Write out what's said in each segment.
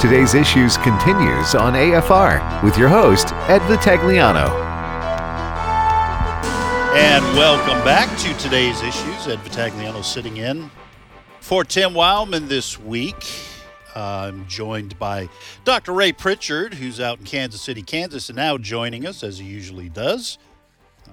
Today's Issues continues on AFR with your host, Ed Vitagliano. And welcome back to today's Issues. Ed Vitagliano sitting in for Tim Wildmon this week. I'm joined by Dr. Ray Pritchard, who's out in Kansas City, Kansas, and now joining us, as he usually does,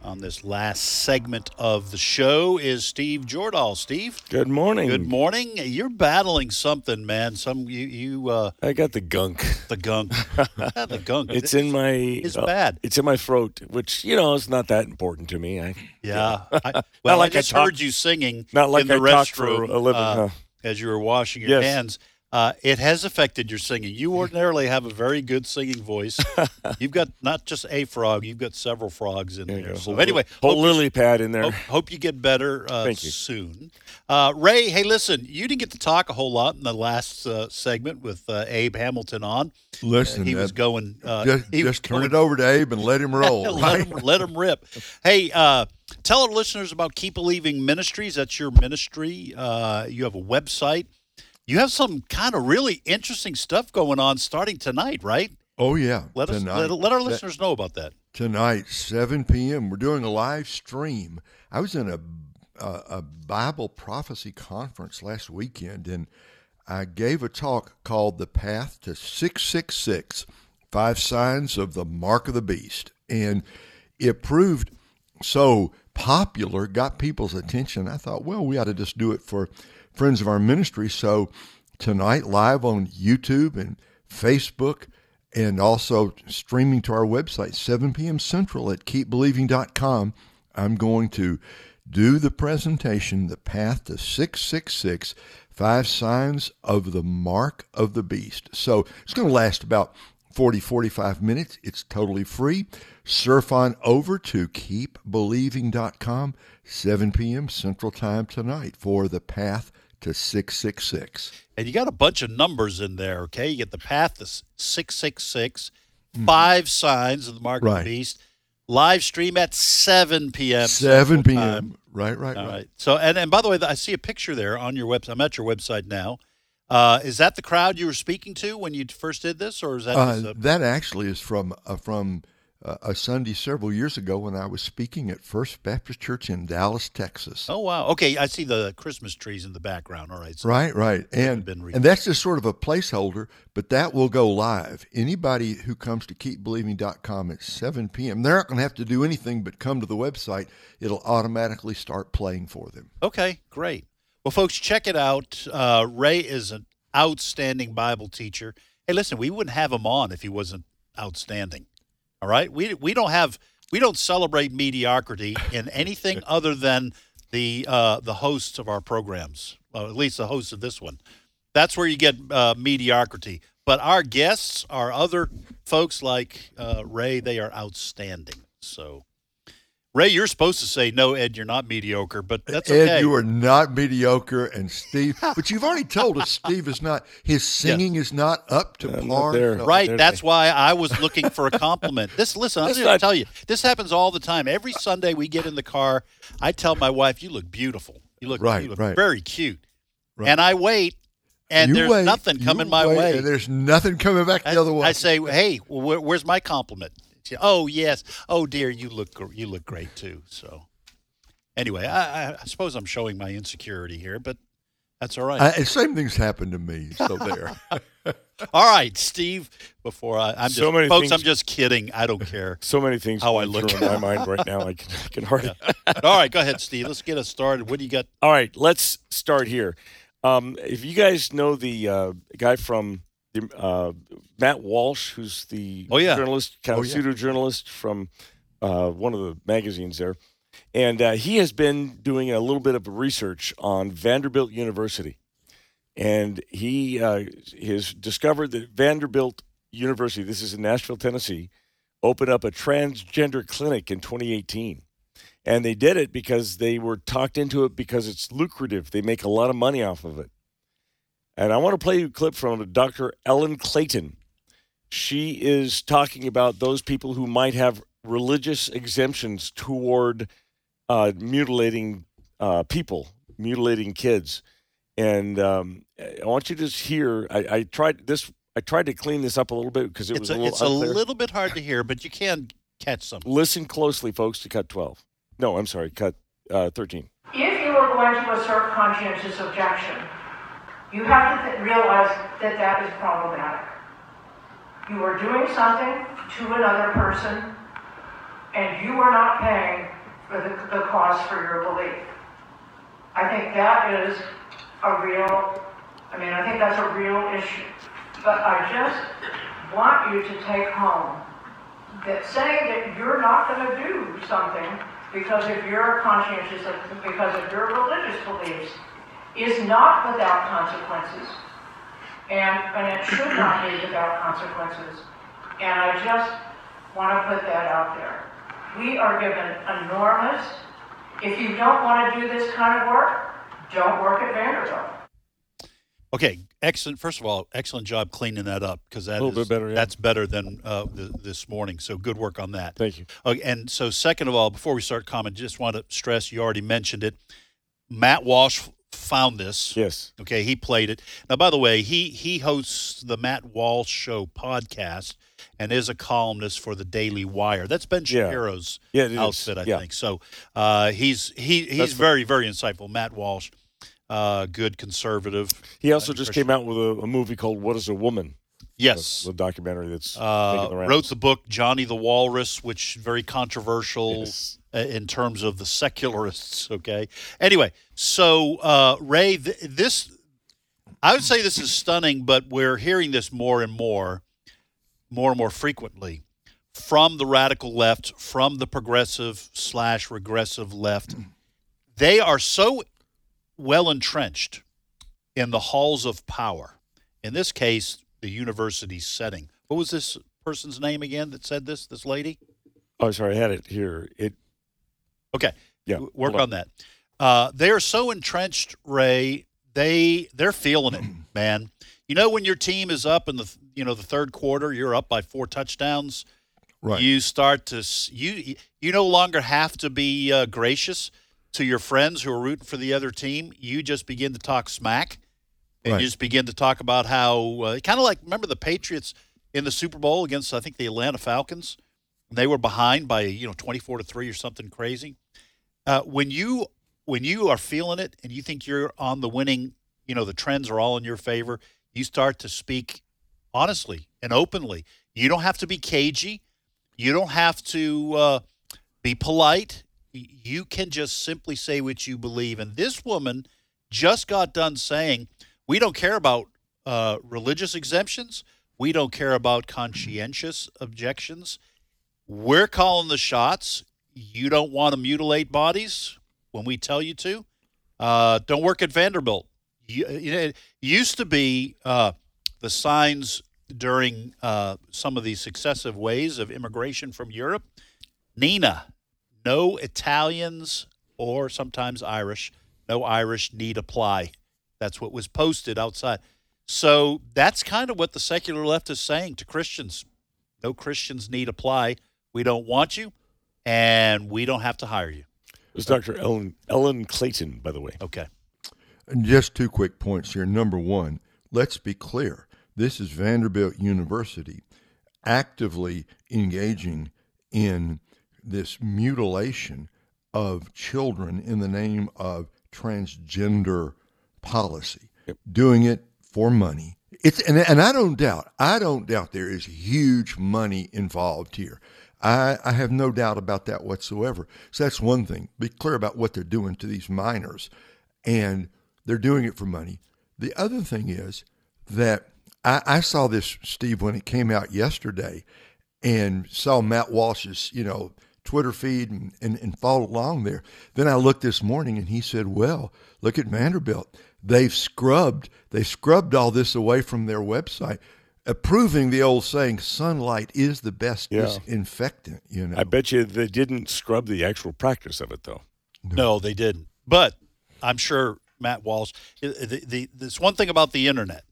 on this last segment of the show is Steve Jordahl. Steve, Good morning. good morning. You're battling something, man. Some you you uh, I got the gunk. the gunk, Yeah, the gunk. It's in my. It's uh, bad. It's in my throat, which you know is not that important to me. I Yeah. I, well, like I I just talk- heard you singing not like in the I talk for a living. uh, as you were washing your Yes. hands. Uh, it has affected your singing. You ordinarily have a very good singing voice. you've got not just a frog; you've got several frogs in There there. So Whole- anyway, whole hope, lily pad in there. hope, hope you get better uh, Thank you. soon. Uh, Ray, hey, listen, you didn't get to talk a whole lot in the last uh, segment with uh, Abe Hamilton on. Listen, he was going. Uh, just, he just turn going- it over to Abe and let him roll. let, right? him, let him rip. Hey, uh, tell our listeners about Keep Believing Ministries. That's your ministry. Uh, you have a website. You have some kind of really interesting stuff going on starting tonight, right? Oh yeah, Let us tonight, let, let our that- listeners know about that. tonight, 7 p.m. We're doing a live stream. I was in a a, a Bible prophecy conference last weekend, and I gave a talk called "The Path to 666: Five Signs of the Mark of the Beast," and it proved so popular, got people's attention. I thought, well, we ought to just do it for friends of our ministry. So tonight, live on YouTube and Facebook, and also streaming to our website, 7 p.m. Central at keepbelieving.com. I'm going to do the presentation, The Path to 666 Five Signs of the Mark of the Beast. So it's going to last about 40, 45 minutes. It's totally free. Surf on over to keepbelieving.com, 7 p.m. Central Time tonight for The Path to 666. And you got a bunch of numbers in there, okay? You get the path to 666, five signs of the mark of Mm-hmm. Right. the beast, live stream at 7 p.m. 7 p.m. Time. Right, right, All right. right. So, and, and by the way, I see a picture there on your website. I'm at your website now. Uh, is that the crowd you were speaking to when you first did this, or is that Uh, a, that actually is from uh, from uh, a Sunday several years ago when I was speaking at First Baptist Church in Dallas, Texas. Oh wow. Okay, I see the Christmas trees in the background. All right. So, Right, right, and and that's just sort of a placeholder, but that will go live. Anybody who comes to keepbelieving.com at 7 p.m., they're not going to have to do anything but come to the website. It'll automatically start playing for them. Okay, great. Well, folks, check it out. Uh, Ray is an outstanding Bible teacher. Hey, listen, we wouldn't have him on if he wasn't outstanding. All right, we we don't have we don't celebrate mediocrity in anything other than the uh, the hosts of our programs. Well, at least the hosts of this one. That's where you get uh, mediocrity. But our guests, our other folks like uh, Ray, they are outstanding. So. Ray, you're supposed to say no, Ed. You're not mediocre, but that's Ed, okay. you are not mediocre, and Steve, but you've already told us Steve is not. His singing is not up to Uh, not par. there. So- Right. That's a- why I was looking for a compliment. This, listen, I'm going to tell you, this happens all the time. Every Sunday we get in the car, I tell my wife, "You look beautiful. You look, Right, you look right. very cute." Right. And I wait, and You there's wait, nothing coming my wait, way. there's nothing coming back the I, other way. I say, "Hey, where, where's my compliment?" She, oh yes. Oh dear, you look gr- you look great too. So, anyway, I, I, I suppose I'm showing my insecurity here, but that's all right. I, same things happened to me. So there. all right, Steve. Before I, I'm just, So many folks, things- I'm just kidding. I don't care. So many things How I going look. in my mind right now. I can, I can hardly. All right, go ahead, Steve. Let's get us started. What do you got? All right, let's start here. Um, if you guys know the uh, guy from the, uh, Matt Walsh, who's the Oh, yeah. journalist, kind Oh, of yeah. pseudo journalist from uh, one of the magazines there, and uh, he has been doing a little bit of research on Vanderbilt University, and he uh, has discovered that Vanderbilt University, this is in Nashville, Tennessee, opened up a transgender clinic in 2018. And they did it because they were talked into it because it's lucrative. They make a lot of money off of it. And I want to play you a clip from Dr. Ellen Clayton. She is talking about those people who might have religious exemptions toward uh, mutilating uh, people, mutilating kids. And um, I want you to just hear. I, I tried this. I tried to clean this up a little bit because it It's was a, a, little it's a little bit hard to hear, but you can catch some. Listen closely, folks, to cut 12. No, I'm sorry, cut uh, 13. If you are going to assert conscientious objection, you have to realize that that is problematic. You are doing something to another person, and you are not paying for the, the cost for your belief. I think that is a real, I mean, I think that's a real issue. But I just want you to take home that saying that you're not going to do something because of your conscientious, because of your religious beliefs, is not without consequences, and and it should not be without consequences. And I just want to put that out there. We are given enormous. If you don't want to do this kind of work, don't work at Vanderbilt. Okay, excellent. First of all, excellent job cleaning that up because that A little is- bit better, yeah. That's better than uh, th- this morning. So good work on that. Thank you. Okay, and so second of all, before we start comment, just want to stress you already mentioned it. Matt Walsh f- found this. Yes. Okay, he played it. Now, by the way, he he hosts the Matt Walsh Show podcast and is a columnist for the Daily Wire. That's Ben Yeah. Shapiro's Yeah, is. outfit, I Yeah. think. So uh, he's he he's That's- very very insightful. Matt Walsh, uh, good conservative. He also Uh, just Christian. came out with a, a movie called What is a Woman? Yes. A, a documentary that's Uh, the wrote the book Johnny the Walrus, which very controversial Yes. Uh, in terms of the secularists. Okay. Anyway, so uh, Ray, th- this I would say this is stunning, but we're hearing this more and more, more and more frequently from the radical left, from the progressive slash regressive left. They are so well entrenched in the halls of power. In this case, the university setting. What was this person's name again that said this? This lady? Oh, sorry, I had it here. It Okay. Yeah, W- Work on. on that. Uh, they are so entrenched, Ray. They they're feeling it, man. You know when your team is up in the you know the third quarter, you're up by four touchdowns. Right. You start to you you no longer have to be uh, gracious to your friends who are rooting for the other team. You just begin to talk smack, and Right. you just begin to talk about how uh, kind of like remember the Patriots in the Super Bowl against I think the Atlanta Falcons. They were behind by you know twenty four to three or something crazy. Uh, when you when you are feeling it and you think you're on the winning, you know the trends are all in your favor. You start to speak honestly and openly. You don't have to be cagey. You don't have to uh, be polite. You can just simply say what you believe. And this woman just got done saying, "We don't care about uh, religious exemptions. We don't care about conscientious objections. We're calling the shots. You don't want to mutilate bodies when we tell you to. Uh, don't work at Vanderbilt. You, you know, it used to be uh, the signs during uh, some of the successive waves of immigration from Europe. Nina, no Italians or sometimes Irish, no Irish need apply. That's what was posted outside. So that's kind of what the secular left is saying to Christians. No Christians need apply. We don't want you, and we don't have to hire you. it was Dr. Ellen Ellen Clayton, by the way. Okay. And just two quick points here. Number one, let's be clear. This is Vanderbilt University actively engaging in this mutilation of children in the name of transgender policy, doing it for money. It's and, and I don't doubt, I don't doubt there is huge money involved here. I, I have no doubt about that whatsoever. So that's one thing. Be clear about what they're doing to these minors, and they're doing it for money. The other thing is that I, I saw this, Steve, when it came out yesterday, and saw Matt Walsh's, you know, Twitter feed and, and, and followed along there. Then I looked this morning and he said, Well, look at Vanderbilt. They've scrubbed, they scrubbed all this away from their website, approving the old saying, sunlight is the best Yeah. disinfectant, you know. I bet you they didn't scrub the actual practice of it, though. No, they didn't. But I'm sure Matt Walsh. The, the, there's one thing about the internet.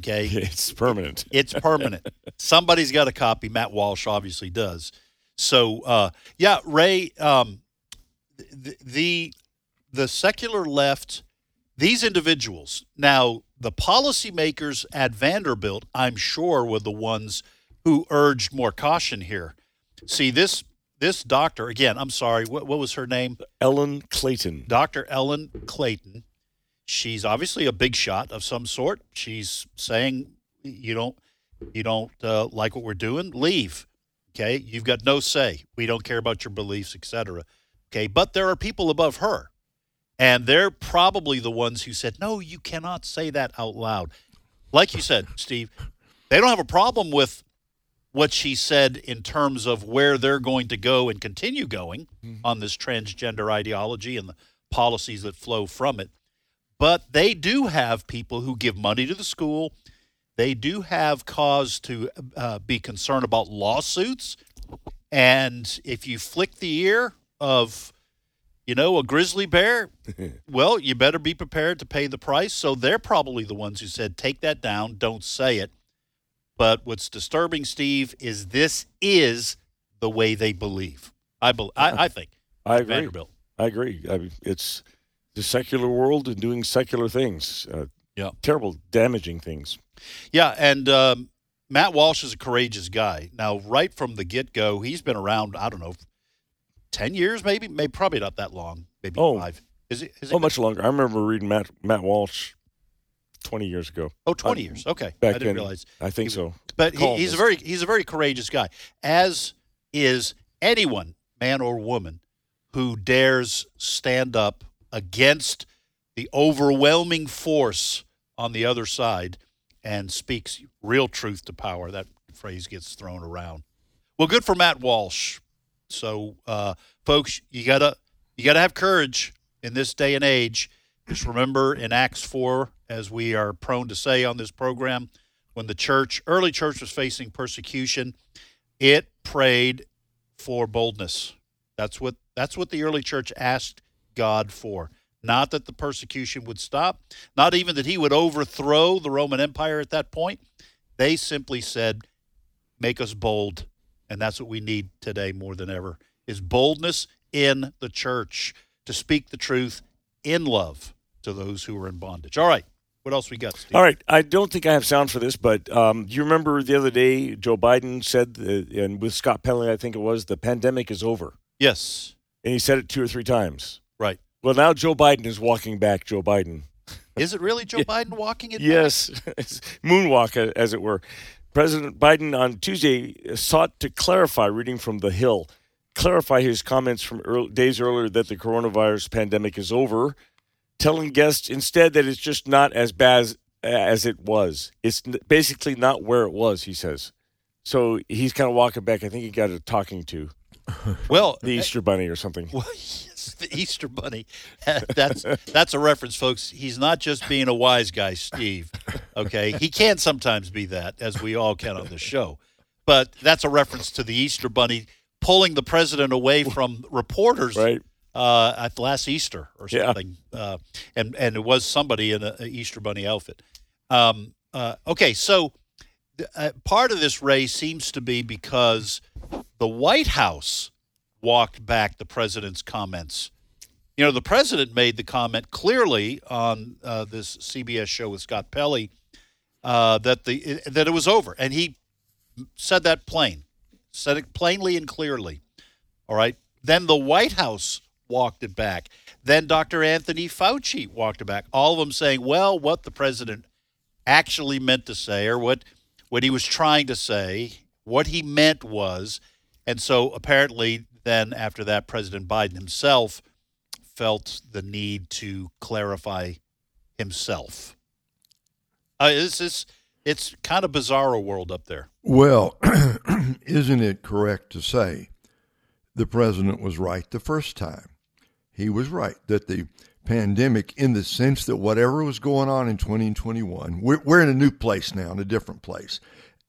Okay, It's permanent. it's permanent. Somebody's got a copy. Matt Walsh obviously does. So uh, yeah, Ray. Um, the, the the secular left. These individuals now the policymakers at Vanderbilt, I'm sure, were the ones who urged more caution here. See, this this doctor again. I'm sorry. What, what was her name? Ellen Clayton. Dr. Ellen Clayton. She's obviously a big shot of some sort. She's saying you don't you don't uh, like what we're doing, leave. Okay, you've got no say. We don't care about your beliefs, etc. Okay, but there are people above her, and they're probably the ones who said, "No, you cannot say that out loud." Like you said, Steve, they don't have a problem with what she said in terms of where they're going to go and continue going mm-hmm. on this transgender ideology and the policies that flow from it. But they do have people who give money to the school. They do have cause to uh, be concerned about lawsuits. And if you flick the ear of, you know, a grizzly bear, well, you better be prepared to pay the price. So they're probably the ones who said, take that down, don't say it. But what's disturbing, Steve, is this is the way they believe. I believe. I, I think. I agree. Vanderbilt. I agree. I mean, it's the secular world and doing secular things. Uh, yeah. Terrible, damaging things. Yeah, and um, Matt Walsh is a courageous guy. Now, right from the get go, he's been around. I don't know, ten years, maybe, maybe probably not that long. Maybe oh. five. Is it? Is it oh, much longer. I remember reading Matt Matt Walsh 20 years ago. Oh, 20 uh, years. Okay. Back I didn't realize. I think so. But he, he's a very he's a very courageous guy, as is anyone, man or woman, who dares stand up against the overwhelming force on the other side and speaks real truth to power. That phrase gets thrown around. Well, good for Matt Walsh. So, uh, folks, you gotta you gotta have courage in this day and age. Just remember in Acts four, as we are prone to say on this program, when the church, early church, was facing persecution, it prayed for boldness. That's what that's what the early church asked God for. Not that the persecution would stop, not even that he would overthrow the Roman Empire at that point. They simply said, "Make us bold." And that's what we need today more than ever is boldness in the church to speak the truth in love to those who are in bondage. All right. What else we got, Steve? All right. I don't think I have sound for this, but um, you remember the other day Joe Biden said, uh, and with Scott Pelley, I think it was, the pandemic is over. Yes. And he said it two or three times. Right. Well, now Joe Biden is walking back Joe Biden. Is it really Joe Biden walking it yes. Moonwalk, as it were. President Biden on Tuesday sought to clarify, reading from The Hill, clarify his comments from early, days earlier that the coronavirus pandemic is over telling guests instead that it's just not as bad as it was. It's basically not where it was, he says. So he's kind of walking back. I think he got a talking to. Well, the Easter Bunny or something. Well, yes, the Easter Bunny. That's that's a reference, folks. He's not just being a wise guy, Steve. Okay, he can sometimes be that, as we all can on the show. But that's a reference to the Easter Bunny pulling the president away from reporters right uh, at last Easter or something, yeah. uh, and and it was somebody in an Easter bunny outfit. Um, uh, okay, so uh, part of this race seems to be because the White House walked back the president's comments. You know, the president made the comment clearly on uh, this CBS show with Scott Pelley uh, that the that it was over, and he said that plain, said it plainly and clearly. All right. Then the White House walked it back. Then Dr. Anthony Fauci walked it back. All of them saying, well, what the president actually meant to say or what what he was trying to say, what he meant was, and so apparently then after that President Biden himself felt the need to clarify himself. Uh, it's, it's, it's kind of bizarre world up there. Well, isn't it correct to say the president was right the first time? he was right that the pandemic, in the sense that whatever was going on in 2021, we're, we're in a new place now, in a different place,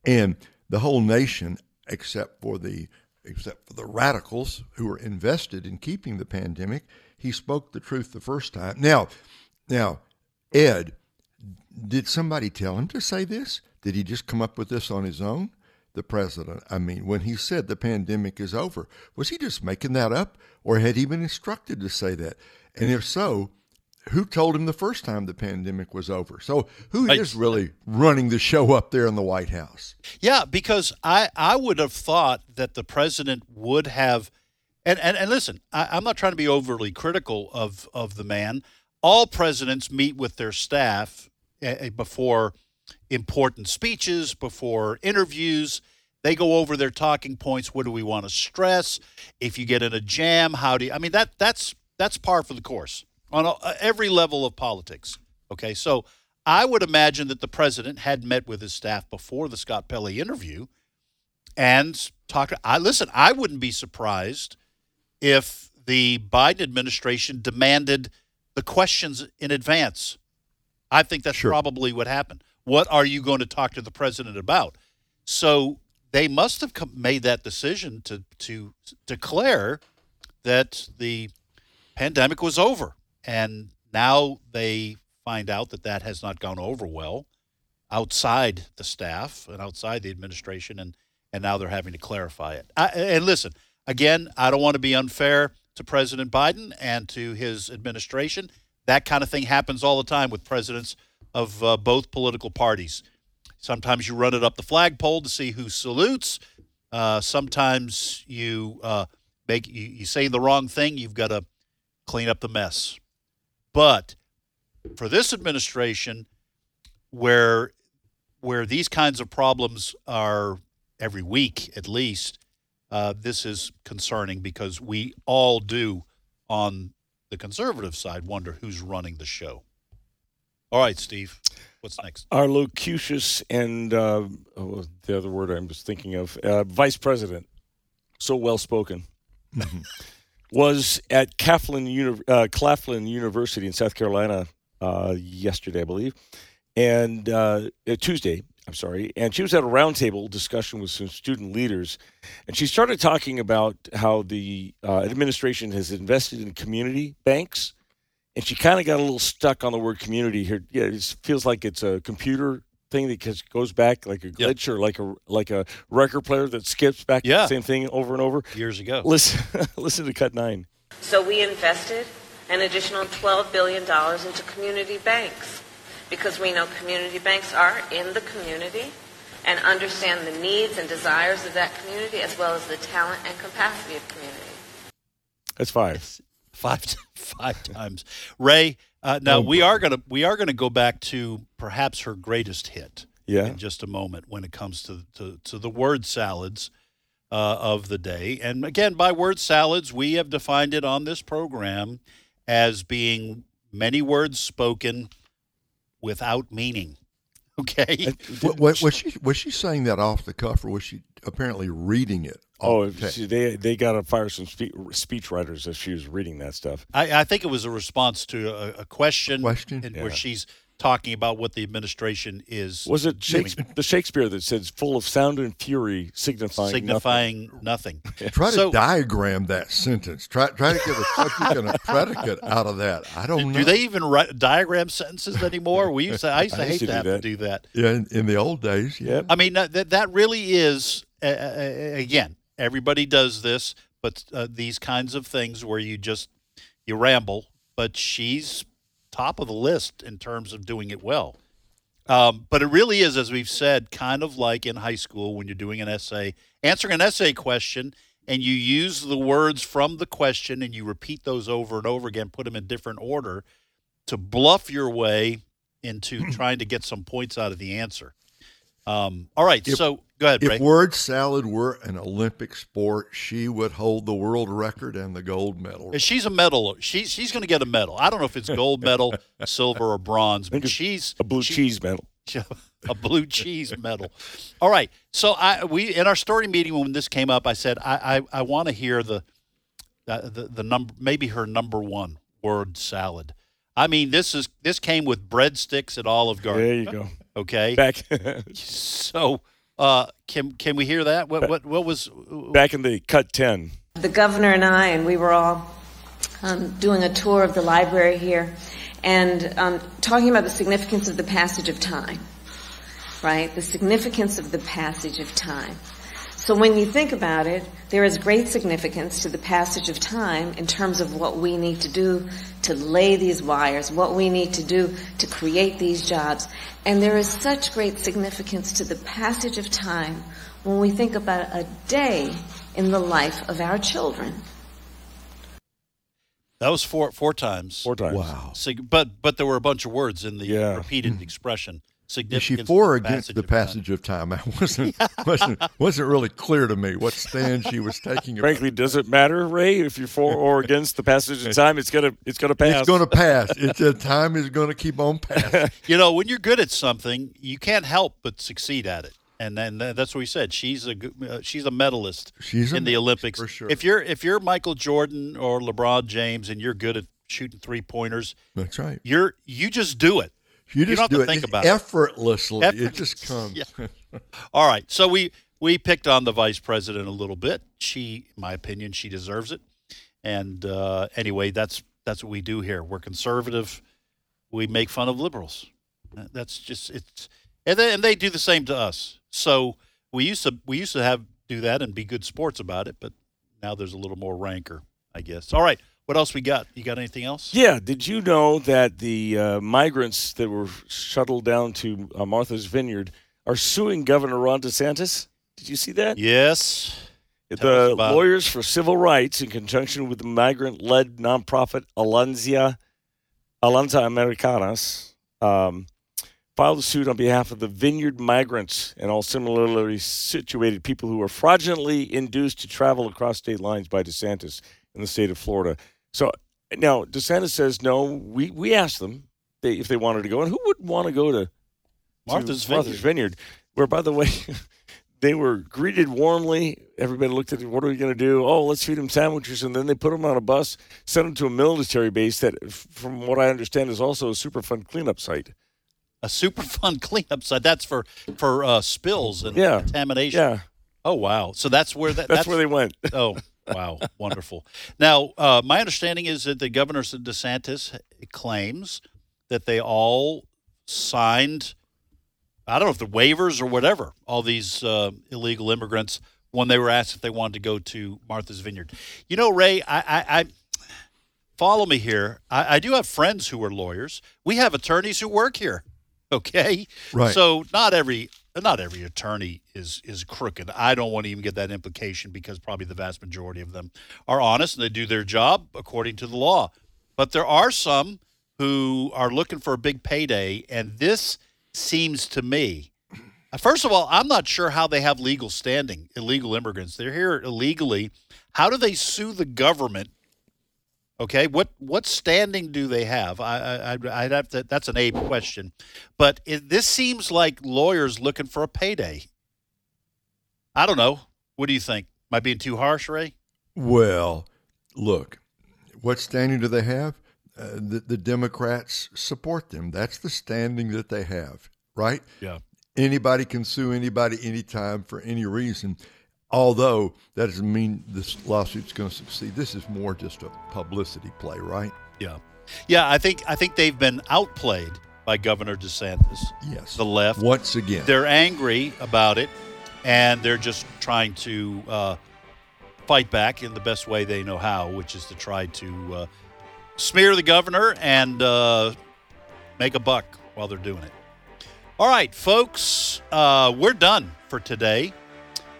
and the whole nation, except for the except for the radicals who were invested in keeping the pandemic, he spoke the truth the first time. Now, now, Ed, did somebody tell him to say this? Did he just come up with this on his own? the president? I mean, when he said the pandemic is over, was he just making that up or had he been instructed to say that? And if so, who told him the first time the pandemic was over? So who is really running the show up there in the White House? Yeah, because I, I would have thought that the president would have, and, and, and listen, I, I'm not trying to be overly critical of, of the man. All presidents meet with their staff uh, before important speeches, before interviews. They go over their talking points. What do we want to stress? If you get in a jam, how do you? I mean that that's that's par for the course on a, uh, every level of politics. Okay, so I would imagine that the president had met with his staff before the Scott Pelley interview and talked. I listen. I wouldn't be surprised if the Biden administration demanded the questions in advance. I think that's Sure. probably what happened. What are you going to talk to the president about? So they must have made that decision to to declare that the pandemic was over, and now they find out that that has not gone over well outside the staff and outside the administration, and and now they're having to clarify it. I, and listen, again, I don't want to be unfair to President Biden and to his administration. That kind of thing happens all the time with presidents of uh, both political parties. Sometimes you run it up the flagpole to see who salutes. Uh, sometimes you uh, make you, you say the wrong thing. You've got to clean up the mess. But for this administration, where where these kinds of problems are every week at least, uh, this is concerning because we all do on the conservative side wonder who's running the show. All right, Steve, what's next? Our locucious and uh, oh, the other word I'm just thinking of, uh, vice president, so well spoken, was at Claflin, Uni- uh, Claflin University in South Carolina uh, yesterday, I believe, and uh, uh, Tuesday. I'm sorry, and she was at a roundtable discussion with some student leaders, and she started talking about how the uh, administration has invested in community banks and she kind of got a little stuck on the word community here. Yeah, it feels like it's a computer thing that just goes back like a Yep. glitch or like a like a record player that skips back Yeah. the same thing over and over. Years ago. Listen, listen to cut nine. So we invested an additional $12 billion into community banks because we know community banks are in the community and understand the needs and desires of that community as well as the talent and capacity of community. That's five. five five times. Ray, uh, now we are gonna we are gonna go back to perhaps her greatest hit Yeah. in just a moment when it comes to to, to the word salads uh, of the day. And again, by word salads, we have defined it on this program as being many words spoken without meaning. Okay. Wa- wa- Was, she was she saying that off the cuff, or was she apparently reading it? Oh, off the tape? see, they they got to fire some spe- speech writers as she was reading that stuff. I, I think it was a response to a, a question, Question? in, Yeah. where she's talking about what the administration is Was it doing. Shakespeare, the Shakespeare that says "full of sound and fury, signifying, signifying nothing. Try to So- diagram that sentence. Try try to get a subject and a predicate out of that. I don't know. Do they even write diagram sentences anymore? We used to, I used to I hate to to do have that. to do that. Yeah, in, in the old days. Yeah. I mean, that that, that really is uh, uh, again. Everybody does this, but uh, these kinds of things where you just you ramble. But she's top of the list in terms of doing it well. Um, but it really is, as we've said, kind of like in high school when you're doing an essay, answering an essay question, and you use the words from the question and you repeat those over and over again, put them in different order to bluff your way into trying to get some points out of the answer. Um, all right, If- so go ahead, Ray. If word salad were an Olympic sport, she would hold the world record and the gold medal. And She's a medal. She's she's going to get a medal. I don't know if it's gold medal, silver, or bronze, but she's A blue she- cheese medal. a blue cheese medal. All right. So I we in our story meeting when this came up, I said I I, I want to hear the, uh, the the number maybe her number one word salad. I mean this is this came with breadsticks at Olive Garden. There you go. Okay. Back So uh, can can we hear that? What what what was back in the cut ten. The governor and I, and we were all um, doing a tour of the library here and um, talking about the significance of the passage of time, right? The significance of the passage of time. So So when you think about it, there is great significance to the passage of time in terms of what we need to do to lay these wires, what we need to do to create these jobs. And there is such great significance to the passage of time when we think about a day in the life of our children. That was four four times. Four times. Wow. Sig- but but there were a bunch of words in the Yeah. repeated hmm. expression. Is she Significance for or the against the of time. passage of time? I wasn't wasn't wasn't really clear to me what stand she was taking. about Frankly, does it matter, Ray, if you're for or against the passage of time? It's gonna it's gonna pass. It's going to pass. It's a time is going to keep on passing. You know, when you're good at something, you can't help but succeed at it. And then that's what we said. She's a uh, she's a medalist She's a in the Olympics. for sure. If you're if you're Michael Jordan or LeBron James and you're good at shooting three pointers, That's right. you're you just do it. You just don't have do to it think about it. effortlessly. It Effort- just comes. Yeah. All right. So we we picked on the vice president a little bit. She, in my opinion, she deserves it. And uh, anyway, that's that's what we do here. We're conservative. We make fun of liberals. Uh, That's just it's and they, and they do the same to us. So we used to we used to have do that and be good sports about it, but now there's a little more rancor, I guess. All right. What else we got? You got anything else? Yeah. Did you know that the uh, migrants that were shuttled down to uh, Martha's Vineyard are suing Governor Ron DeSantis? Did you see that? Yes. Tell The it. lawyers for civil rights, in conjunction with the migrant-led nonprofit Alanzia, Alanza Americanas, um, filed a suit on behalf of the vineyard migrants and all similarly situated people who were fraudulently induced to travel across state lines by DeSantis in the state of Florida. So now DeSantis says no. We we asked them they, if they wanted to go, and who would want to go to to Martha's Martha's Vineyard, where, by the way, they were greeted warmly. Everybody looked at it. What are we going to do? Oh, let's feed them sandwiches, and then they put them on a bus, sent them to a military base that, from what I understand, is also a Superfund cleanup site. A Superfund cleanup site. That's for for uh, spills and Yeah. contamination. Yeah, Oh wow! So that's where that, that's, where they went. oh wow, wonderful. Now, uh, my understanding is that the governor of DeSantis claims that they all signed. I don't know if the waivers or whatever. All these uh, illegal immigrants when they were asked if they wanted to go to Martha's Vineyard. You know, Ray, I, I, I follow me here. I, I do have friends who are lawyers. We have attorneys who work here. Okay, Right. So not every not every attorney is is crooked. I don't want to even get that implication because probably the vast majority of them are honest and they do their job according to the law. But there are some who are looking for a big payday, and this seems to me. First of all, I'm not sure how they have legal standing. Illegal immigrants, they're here illegally. How do they sue the government Okay, what what standing do they have? I, I I'd- have to. That's an Abe question, but it, this seems like lawyers looking for a payday. I don't know. What do you think? Am I being too harsh, Ray? Well, look, what standing do they have? Uh, the, the Democrats support them. That's the standing that they have, right? Yeah. Anybody can sue anybody anytime for any reason. Although that doesn't mean this lawsuit's going to succeed. This is more just a publicity play, right? Yeah, yeah. I think I think they've been outplayed by Governor DeSantis. Yes. The left. Once again. They're angry about it, and they're just trying to uh, fight back in the best way they know how, which is to try to uh, smear the governor and uh, make a buck while they're doing it. All right, folks, uh, we're done for today.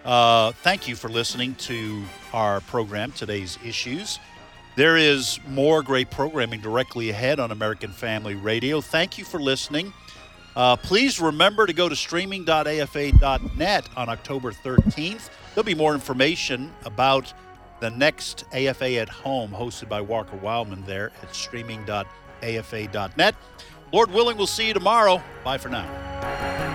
Uh, thank you for listening to our program, today's issues. There is more great programming directly ahead on American Family Radio. Thank you for listening. Uh, please remember to go to streaming.afa.net on October 13th. There'll be more information about the next AFA at Home, hosted by Walker Wildmon, there at streaming.afa.net. Lord willing, we'll see you tomorrow. Bye for now.